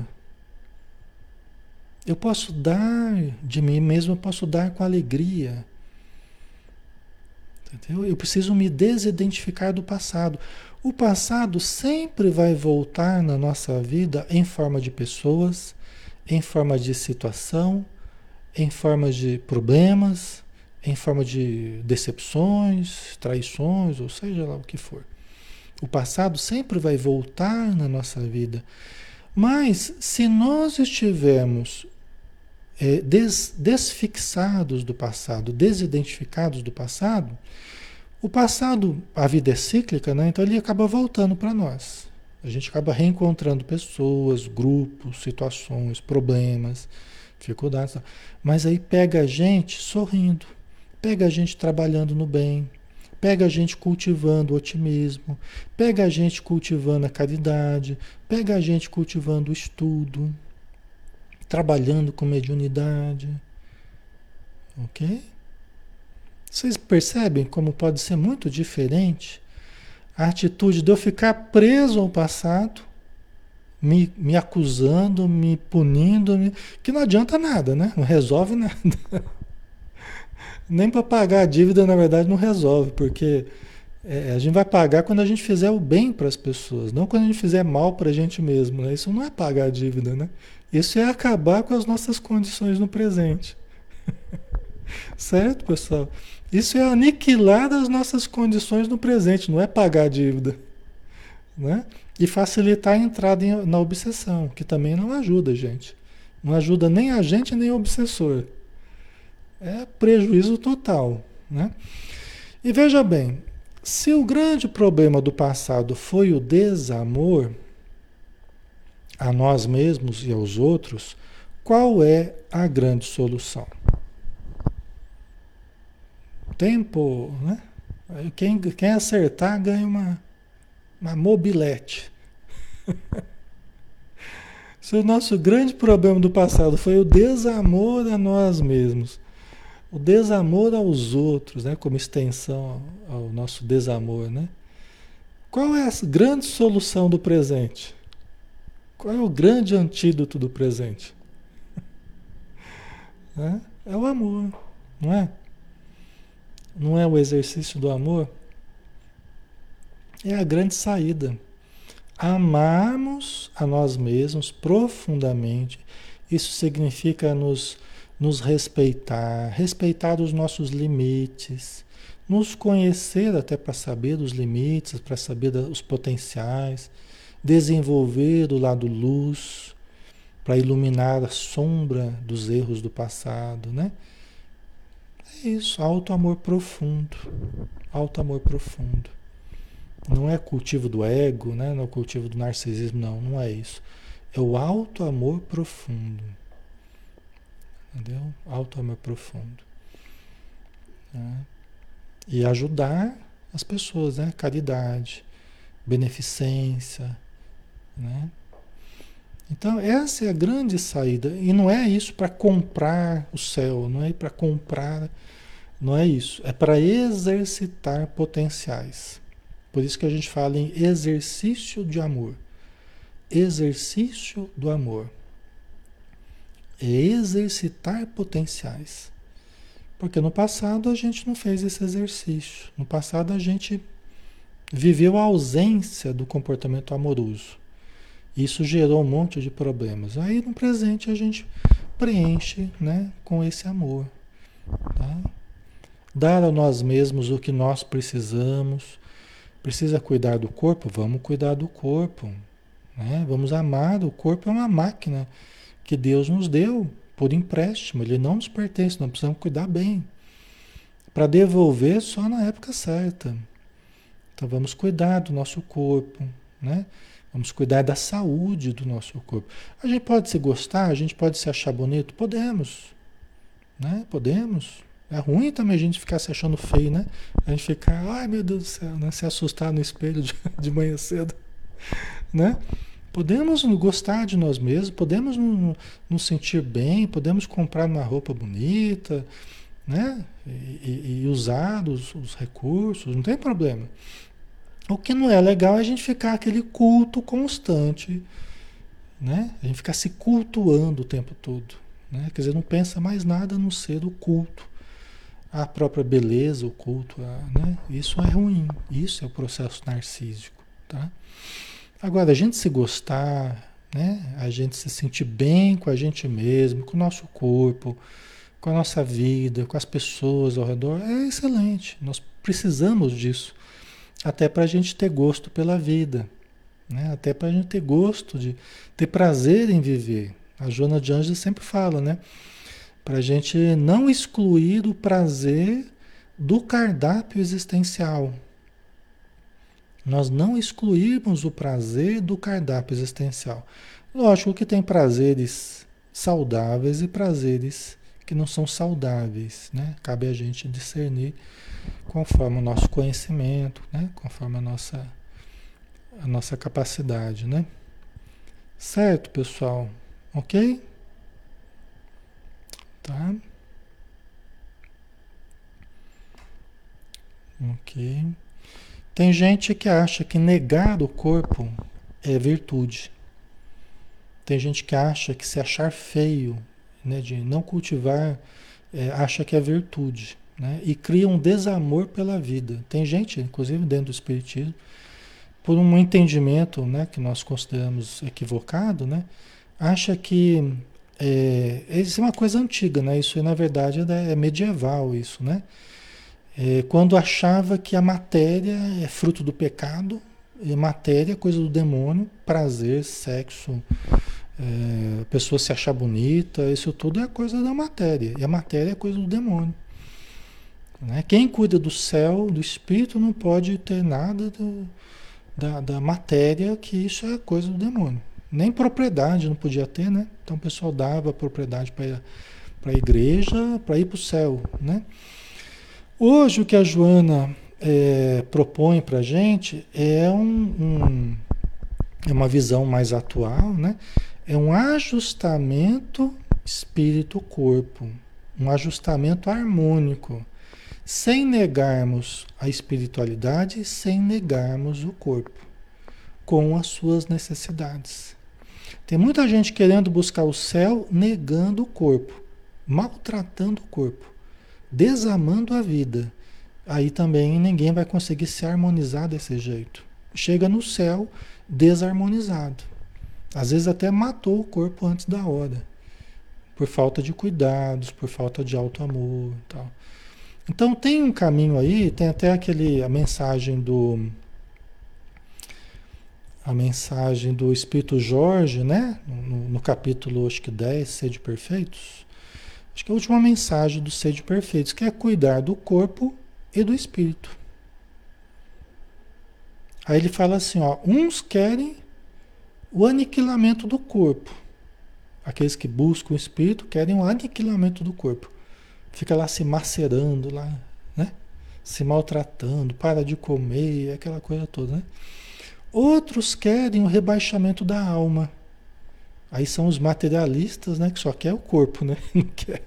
Speaker 1: Eu posso dar de mim mesmo, eu posso dar com alegria. Entendeu? Eu preciso me desidentificar do passado. O passado sempre vai voltar na nossa vida em forma de pessoas, em forma de situação, em forma de problemas, em forma de decepções, traições, ou seja lá o que for. O passado sempre vai voltar na nossa vida. Mas se nós estivermos é, des, desfixados do passado, desidentificados do passado, o passado, a vida é cíclica, né? então ele acaba voltando para nós. A gente acaba reencontrando pessoas, grupos, situações, problemas, dificuldades. Mas aí pega a gente sorrindo, pega a gente trabalhando no bem, Pega a gente cultivando o otimismo, pega a gente cultivando a caridade, pega a gente cultivando o estudo, trabalhando com mediunidade. Ok? Vocês percebem como pode ser muito diferente a atitude de eu ficar preso ao passado, me, me acusando, me punindo, me, que não adianta nada, né? Não resolve nada. Nem para pagar a dívida, na verdade, não resolve, porque é, a gente vai pagar quando a gente fizer o bem para as pessoas, não quando a gente fizer mal para a gente mesmo. Né? Isso não é pagar a dívida, né? Isso é acabar com as nossas condições no presente. certo, pessoal? Isso é aniquilar as nossas condições no presente, não é pagar a dívida. Né? E facilitar a entrada em, na obsessão, que também não ajuda, gente. Não ajuda nem a gente nem o obsessor. É prejuízo total. Né? E veja bem, se o grande problema do passado foi o desamor a nós mesmos e aos outros, qual é a grande solução? Tempo, né? Quem, quem acertar ganha uma, uma mobilete. Se o nosso grande problema do passado foi o desamor a nós mesmos, o desamor aos outros, né, como extensão ao nosso desamor, né? Qual é a grande solução do presente? Qual é o grande antídoto do presente? É, é o amor, não é? Não é o exercício do amor? É a grande saída. Amarmos a nós mesmos profundamente. Isso significa nos nos respeitar, respeitar os nossos limites, nos conhecer até para saber dos limites, para saber dos potenciais, desenvolver o lado luz, para iluminar a sombra dos erros do passado, né? É isso, alto amor profundo, alto amor profundo. Não é cultivo do ego, né? não é cultivo do narcisismo, não, não é isso. É o alto amor profundo. Entendeu? Alto amor profundo. Né? E ajudar as pessoas, né? Caridade, beneficência, né? Então, essa é a grande saída. E não é isso para comprar o céu, não é para comprar, não é isso. É para exercitar potenciais. Por isso que a gente fala em exercício de amor. Exercício do amor é exercitar potenciais. Porque no passado a gente não fez esse exercício. No passado a gente viveu a ausência do comportamento amoroso. Isso gerou um monte de problemas. Aí no presente a gente preenche né, com esse amor. Tá? Dar a nós mesmos o que nós precisamos. Precisa cuidar do corpo? Vamos cuidar do corpo. Né? Vamos amar. O corpo é uma máquina que Deus nos deu por empréstimo, ele não nos pertence, nós precisamos cuidar bem. Para devolver só na época certa. Então vamos cuidar do nosso corpo, né? Vamos cuidar da saúde do nosso corpo. A gente pode se gostar, a gente pode se achar bonito, podemos, né? Podemos. É ruim também a gente ficar se achando feio, né? A gente ficar, ai meu Deus do céu, né? Se assustar no espelho de, de manhã cedo, né? Podemos gostar de nós mesmos, podemos nos sentir bem, podemos comprar uma roupa bonita, né? E, e usar os, os, recursos, não tem problema. O que não é legal é a gente ficar aquele culto constante, né? A gente ficar se cultuando o tempo todo, né? Quer dizer, não pensa mais nada no ser o culto, a própria beleza, o culto, né? Isso é ruim, isso é o processo narcísico, tá? Agora, a gente se gostar, né? a gente se sentir bem com a gente mesmo, com o nosso corpo, com a nossa vida, com as pessoas ao redor, é excelente. Nós precisamos disso. Até para a gente ter gosto pela vida. Né? Até para a gente ter gosto, de ter prazer em viver. A Joana de Anjos sempre fala, né? Para a gente não excluir o prazer do cardápio existencial. Nós não excluirmos o prazer do cardápio existencial. Lógico que tem prazeres saudáveis e prazeres que não são saudáveis, né? Cabe a gente discernir conforme o nosso conhecimento, né? Conforme a nossa a nossa capacidade, né? Certo, pessoal? OK? Tá? OK. Tem gente que acha que negar o corpo é virtude. Tem gente que acha que se achar feio, né, de não cultivar, é, acha que é virtude. Né, e cria um desamor pela vida. Tem gente, inclusive dentro do Espiritismo, por um entendimento né, que nós consideramos equivocado, né, acha que é, isso é uma coisa antiga, né? Isso na verdade é, é medieval, isso, né? É, quando achava que a matéria é fruto do pecado, matéria é coisa do demônio, prazer, sexo, é, a pessoa se achar bonita, isso tudo é coisa da matéria. E a matéria é coisa do demônio. Né? Quem cuida do céu, do espírito, não pode ter nada do, da, da matéria, que isso é coisa do demônio. Nem propriedade não podia ter, né? Então o pessoal dava propriedade para a igreja, para ir para o céu, né? Hoje o que a Joana é, propõe para a gente é um, um, é uma visão mais atual, né? É um ajustamento espírito-corpo, um ajustamento harmônico, sem negarmos a espiritualidade, sem negarmos o corpo, com as suas necessidades. Tem muita gente querendo buscar o céu negando o corpo, maltratando o corpo, desamando a vida. Aí também ninguém vai conseguir se harmonizar desse jeito. Chega no céu desarmonizado. Às vezes até matou o corpo antes da hora, por falta de cuidados, por falta de alto amor, tal. Então tem um caminho aí, tem até aquele a mensagem do a mensagem do Espírito Jorge, né? No, no capítulo acho que 10, Sede Perfeitos. Acho que é a última mensagem do Sede Perfeitos, que é cuidar do corpo e do espírito. Aí ele fala assim, ó, uns querem o aniquilamento do corpo. Aqueles que buscam o espírito querem o aniquilamento do corpo. Fica lá se macerando lá, né? Se maltratando, para de comer, aquela coisa toda, né? Outros querem o rebaixamento da alma. Aí são os materialistas, né? Que só quer o corpo, né? Quer,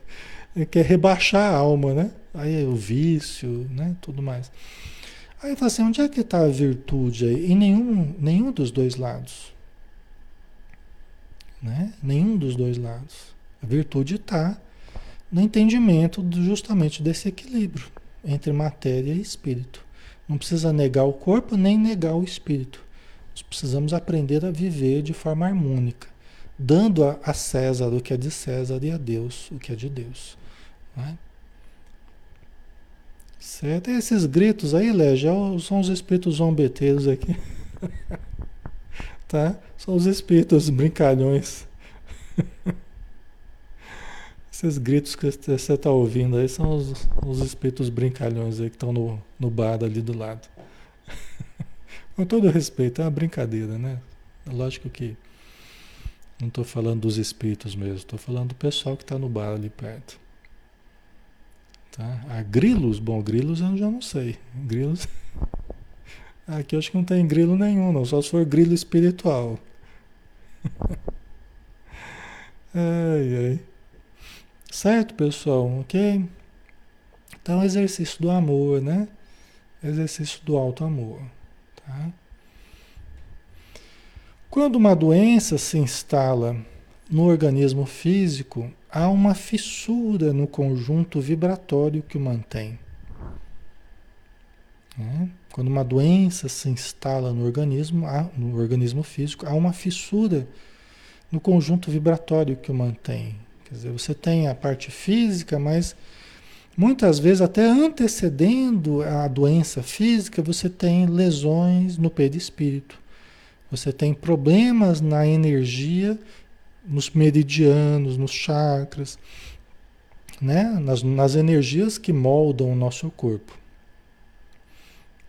Speaker 1: quer rebaixar a alma, né? Aí é o vício, né? Tudo mais. Aí fala assim, onde é que está a virtude aí? Em nenhum, nenhum dos dois lados. Né? Nenhum dos dois lados. A virtude está no entendimento justamente desse equilíbrio entre matéria e espírito. Não precisa negar o corpo nem negar o espírito. Nós precisamos aprender a viver de forma harmônica, dando a, a César o que é de César e a Deus o que é de Deus. Né? Certo? E esses gritos aí, Léo, são os espíritos zombeteiros aqui. tá? São os espíritos brincalhões. Esses gritos que você está ouvindo aí são os, os espíritos brincalhões aí que estão no, no bar ali do lado. Com todo respeito, é uma brincadeira, né? Lógico que não estou falando dos espíritos mesmo, estou falando do pessoal que está no bar ali perto. Tá? A grilos, bom, grilos eu já não sei. Grilos. Aqui eu acho que não tem grilo nenhum, não, só se for grilo espiritual. ai, ai. Certo, pessoal? Ok? Então, exercício do amor, né? Exercício do alto amor. Tá? Quando uma doença se instala no organismo físico, há uma fissura no conjunto vibratório que o mantém. Né? Quando uma doença se instala no organismo, no organismo físico, há uma fissura no conjunto vibratório que o mantém, Quer dizer, você tem a parte física, mas muitas vezes, até antecedendo a doença física, você tem lesões no perispírito. Você tem problemas na energia, nos meridianos, nos chakras, né? nas, nas energias que moldam o nosso corpo.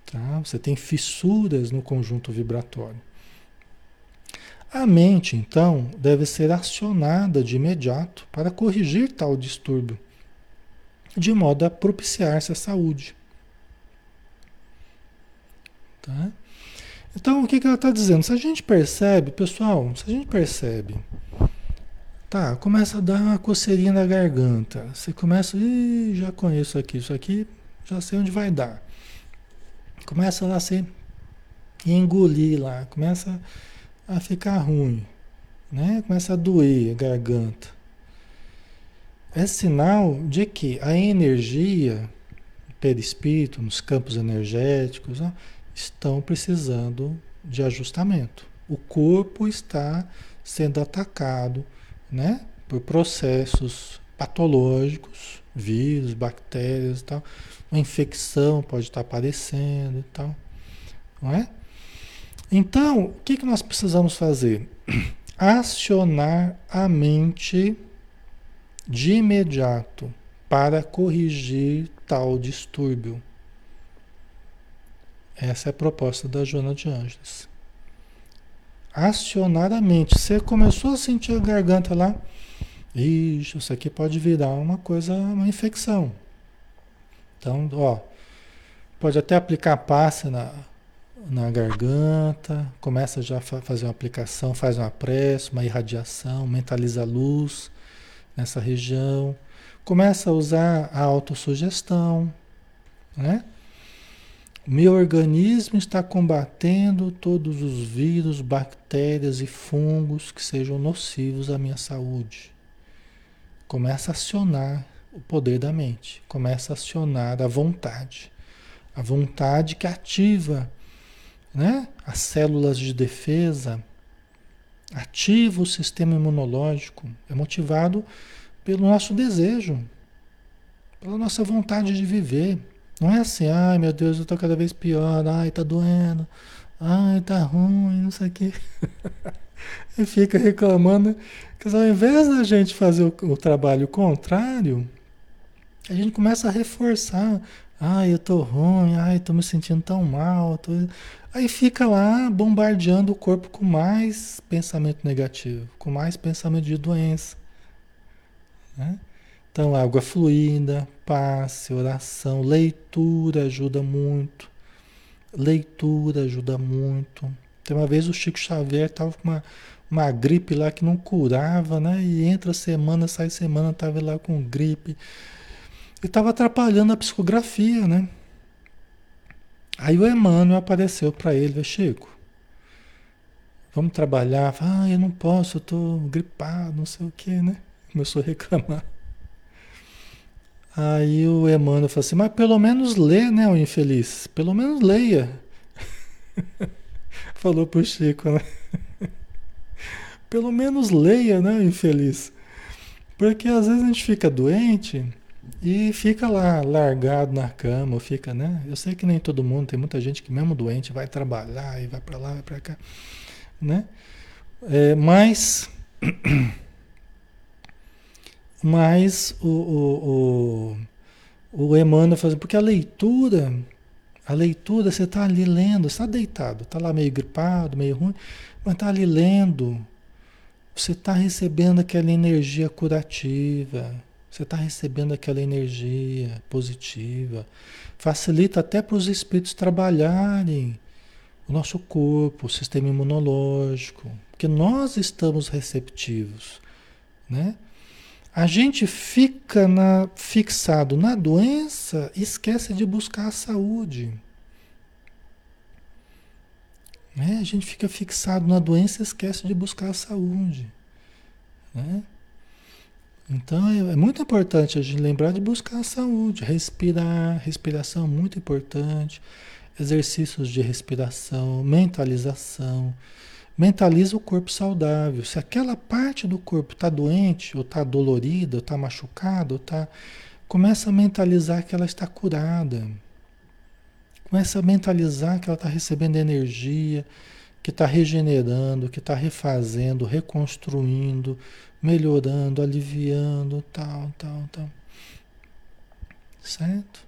Speaker 1: Tá? Você tem fissuras no conjunto vibratório. A mente, então, deve ser acionada de imediato para corrigir tal distúrbio, de modo a propiciar essa saúde. Tá? Então, o que, que ela está dizendo? Se a gente percebe, pessoal, se a gente percebe, tá, começa a dar uma coceirinha na garganta, você começa, Ih, já conheço aqui, isso aqui, já sei onde vai dar. Começa lá a se engolir lá, começa a ficar ruim, né? Começa a doer a garganta. É sinal de que a energia perispírito, nos campos energéticos, né, estão precisando de ajustamento. O corpo está sendo atacado, né, por processos patológicos, vírus, bactérias e tal. Uma infecção pode estar aparecendo e tal, não é? Então, o que, que nós precisamos fazer? Acionar a mente de imediato para corrigir tal distúrbio. Essa é a proposta da Joana de Ângeles. Acionar a mente. Você começou a sentir a garganta lá. Ixi, isso aqui pode virar uma coisa, uma infecção. Então, ó, pode até aplicar passe na, na garganta, começa já a fazer uma aplicação, faz uma prece, uma irradiação, mentaliza a luz nessa região, começa a usar a autossugestão, né? Meu organismo está combatendo todos os vírus, bactérias e fungos que sejam nocivos à minha saúde. Começa a acionar o poder da mente, começa a acionar a vontade. A vontade que ativa né? as células de defesa, ativa o sistema imunológico, é motivado pelo nosso desejo, pela nossa vontade de viver. Não é assim, ai meu Deus, eu estou cada vez pior, ai tá doendo, ai tá ruim, não sei o quê. e fica reclamando. Porque ao invés da gente fazer o, o trabalho contrário, a gente começa a reforçar. Ai, eu tô ruim, ai, tô me sentindo tão mal. Tô... Aí fica lá bombardeando o corpo com mais pensamento negativo, com mais pensamento de doença. Né? Então, água fluida, passe, oração, leitura ajuda muito. Leitura ajuda muito. Tem uma vez o Chico Xavier estava com uma, uma gripe lá que não curava, né? E entra semana, sai semana, estava lá com gripe. E estava atrapalhando a psicografia, né? Aí o Emmanuel apareceu para ele, Chico, vamos trabalhar. Ah, eu não posso, eu estou gripado, não sei o que, né? Começou a reclamar. Aí o Emmanuel falou assim, mas pelo menos lê, né, o infeliz? Pelo menos leia. Falou pro Chico, né? pelo menos leia, né, infeliz? Porque às vezes a gente fica doente e fica lá largado na cama, fica, né? Eu sei que nem todo mundo, tem muita gente que mesmo doente vai trabalhar e vai para lá, vai para cá, né? É, mas, mas o, o, o, o Emmanuel faz, porque a leitura, a leitura, você está ali lendo, está deitado, está lá meio gripado, meio ruim, mas está ali lendo, você está recebendo aquela energia curativa, você está recebendo aquela energia positiva. Facilita até para os espíritos trabalharem o nosso corpo, o sistema imunológico, porque nós estamos receptivos, né? A gente fica na, fixado na doença esquece de buscar a saúde. Né? A gente fica fixado na doença esquece de buscar a saúde. Né? Então é, é, muito importante a gente lembrar de buscar a saúde, respirar, respiração muito importante, exercícios de respiração, mentalização, mentaliza o corpo saudável. Se aquela parte do corpo está doente, ou está dolorida, ou está machucada, está. Começa a mentalizar que ela está curada. Começa a mentalizar que ela está recebendo energia, que está regenerando, que está refazendo, reconstruindo, melhorando, aliviando, tal, tal, tal. Certo?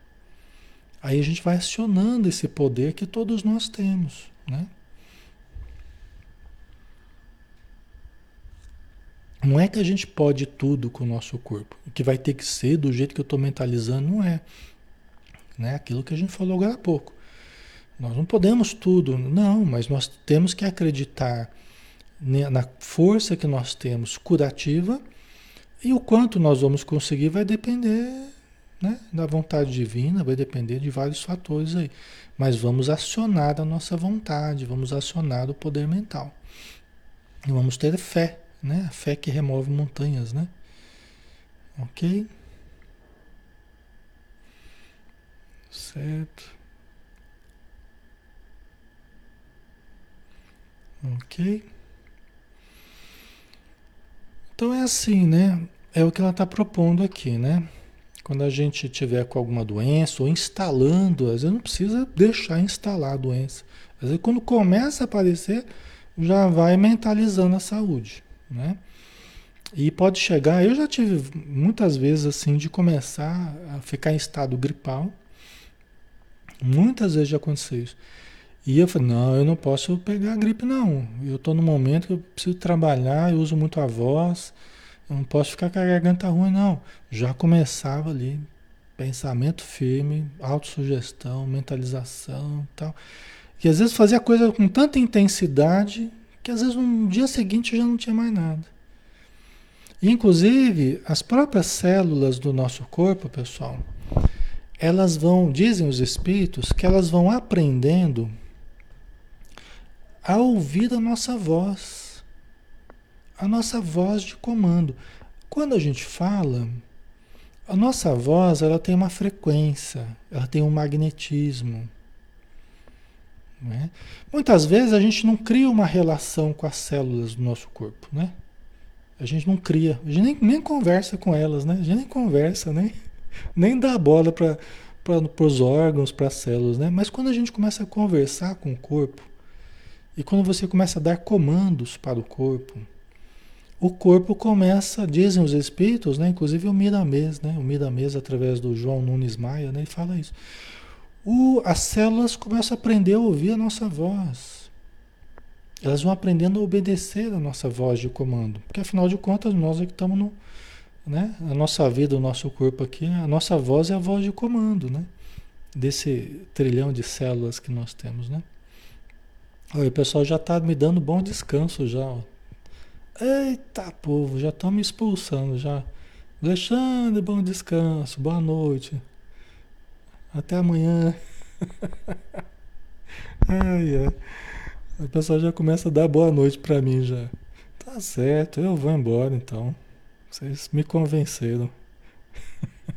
Speaker 1: Aí a gente vai acionando esse poder que todos nós temos, né? Não é que a gente pode tudo com o nosso corpo, que vai ter que ser do jeito que eu estou mentalizando, não é. Né? Aquilo que a gente falou agora há pouco. Nós não podemos tudo, não, mas nós temos que acreditar na força que nós temos curativa e o quanto nós vamos conseguir vai depender né, da vontade divina, vai depender de vários fatores aí. Mas vamos acionar a nossa vontade, vamos acionar o poder mental. E vamos ter fé né? A fé que remove montanhas, né? Ok? Certo. Ok? Então é assim, né? É o que ela está propondo aqui, né? Quando a gente tiver com alguma doença ou instalando, às vezes não precisa deixar instalar a doença. Às vezes quando começa a aparecer, já vai mentalizando a saúde né? E pode chegar, eu já tive muitas vezes assim de começar a ficar em estado gripal. Muitas vezes já aconteceu isso. E eu falei, não, eu não posso pegar a gripe não. Eu estou no momento que eu preciso trabalhar, eu uso muito a voz, eu não posso ficar com a garganta ruim não. Já começava ali, pensamento firme, autossugestão, mentalização e tal. E às vezes fazia coisa com tanta intensidade que às vezes no dia seguinte já não tinha mais nada. E, inclusive, as próprias células do nosso corpo, pessoal, elas vão, dizem os espíritos, que elas vão aprendendo a ouvir a nossa voz, a nossa voz de comando. Quando a gente fala, a nossa voz ela tem uma frequência, ela tem um magnetismo. Né? Muitas vezes a gente não cria uma relação com as células do nosso corpo, né? A gente não cria, a gente nem, nem conversa com elas, né? A gente nem conversa, nem, nem dá bola para os órgãos, para as células, né? Mas quando a gente começa a conversar com o corpo, e quando você começa a dar comandos para o corpo, o corpo começa, dizem os espíritos, né? Inclusive o Miramês, né? O Miramês, através do João Nunes Maia, né? Ele fala isso o, as células começam a aprender a ouvir a nossa voz. Elas vão aprendendo a obedecer a nossa voz de comando. Porque afinal de contas, nós é que estamos no. Né? A nossa vida, o nosso corpo aqui, a nossa voz é a voz de comando, né? Desse trilhão de células que nós temos, né? Olha, o pessoal já está me dando bom descanso já. Ó. Eita, povo, já estão me expulsando já. Alexandre, bom descanso, boa noite. Até amanhã. ai, ai. O pessoal já começa a dar boa noite para mim já. Tá certo, eu vou embora então. Vocês me convenceram.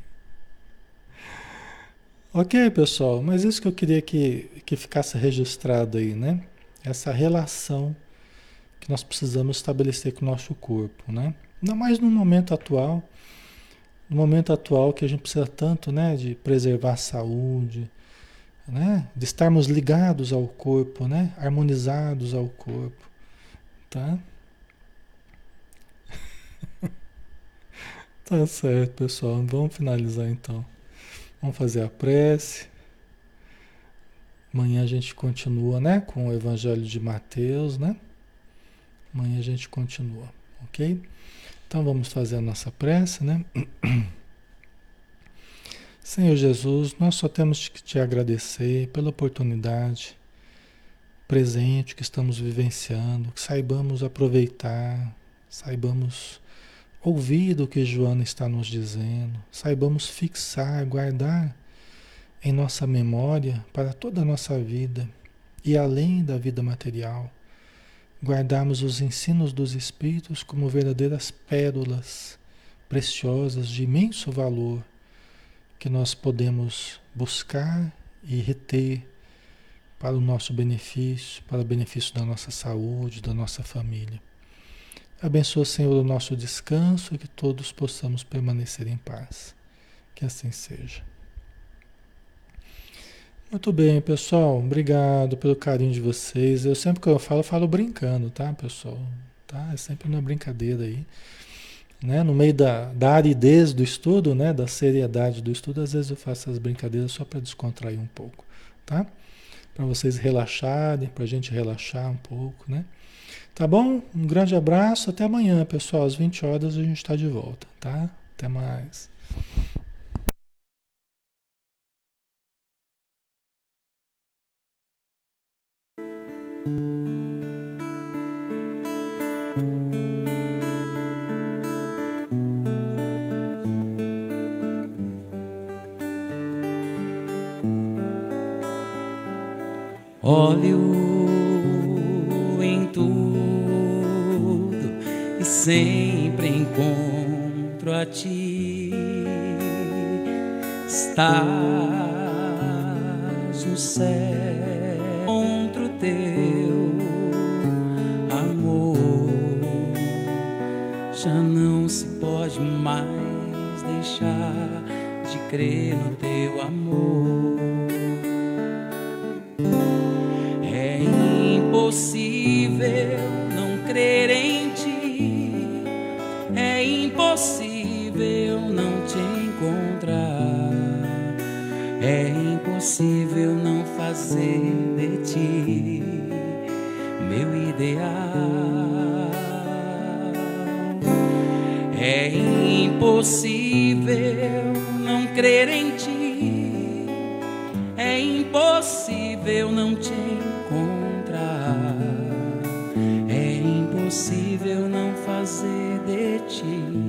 Speaker 1: ok, pessoal, mas isso que eu queria que, que ficasse registrado aí, né? Essa relação que nós precisamos estabelecer com o nosso corpo, né? Ainda mais no momento atual no momento atual que a gente precisa tanto, né, de preservar a saúde, né, de estarmos ligados ao corpo, né, harmonizados ao corpo, tá? tá certo, pessoal. Vamos finalizar então. Vamos fazer a prece. Amanhã a gente continua, né, com o Evangelho de Mateus, né? Amanhã a gente continua, ok? Então vamos fazer a nossa prece, né? Senhor Jesus, nós só temos que te agradecer pela oportunidade presente que estamos vivenciando, que saibamos aproveitar, saibamos ouvir o que Joana está nos dizendo, saibamos fixar, guardar em nossa memória para toda a nossa vida e além da vida material guardarmos os ensinos dos Espíritos como verdadeiras pérolas preciosas de imenso valor que nós podemos buscar e reter para o nosso benefício, para o benefício da nossa saúde, da nossa família. Abençoa, Senhor, o nosso descanso e que todos possamos permanecer em paz. Que assim seja. Muito bem, pessoal. Obrigado pelo carinho de vocês. Eu sempre que eu falo, eu falo brincando, tá, pessoal? Tá? É sempre uma brincadeira aí. Né? No meio da, da aridez do estudo, né? da seriedade do estudo, às vezes eu faço essas brincadeiras só para descontrair um pouco, tá? Para vocês relaxarem, para a gente relaxar um pouco, né? Tá bom? Um grande abraço, até amanhã, pessoal. Às 20 horas a gente está de volta, tá? Até mais.
Speaker 2: Olho em tudo e sempre encontro a ti. Estás no céu, encontro teu amor. Já não se pode mais deixar de crer no teu amor. Impossível não crer em ti, é impossível não te encontrar, é impossível não fazer de ti meu ideal. É impossível não crer em ti, é impossível não te fazer de ti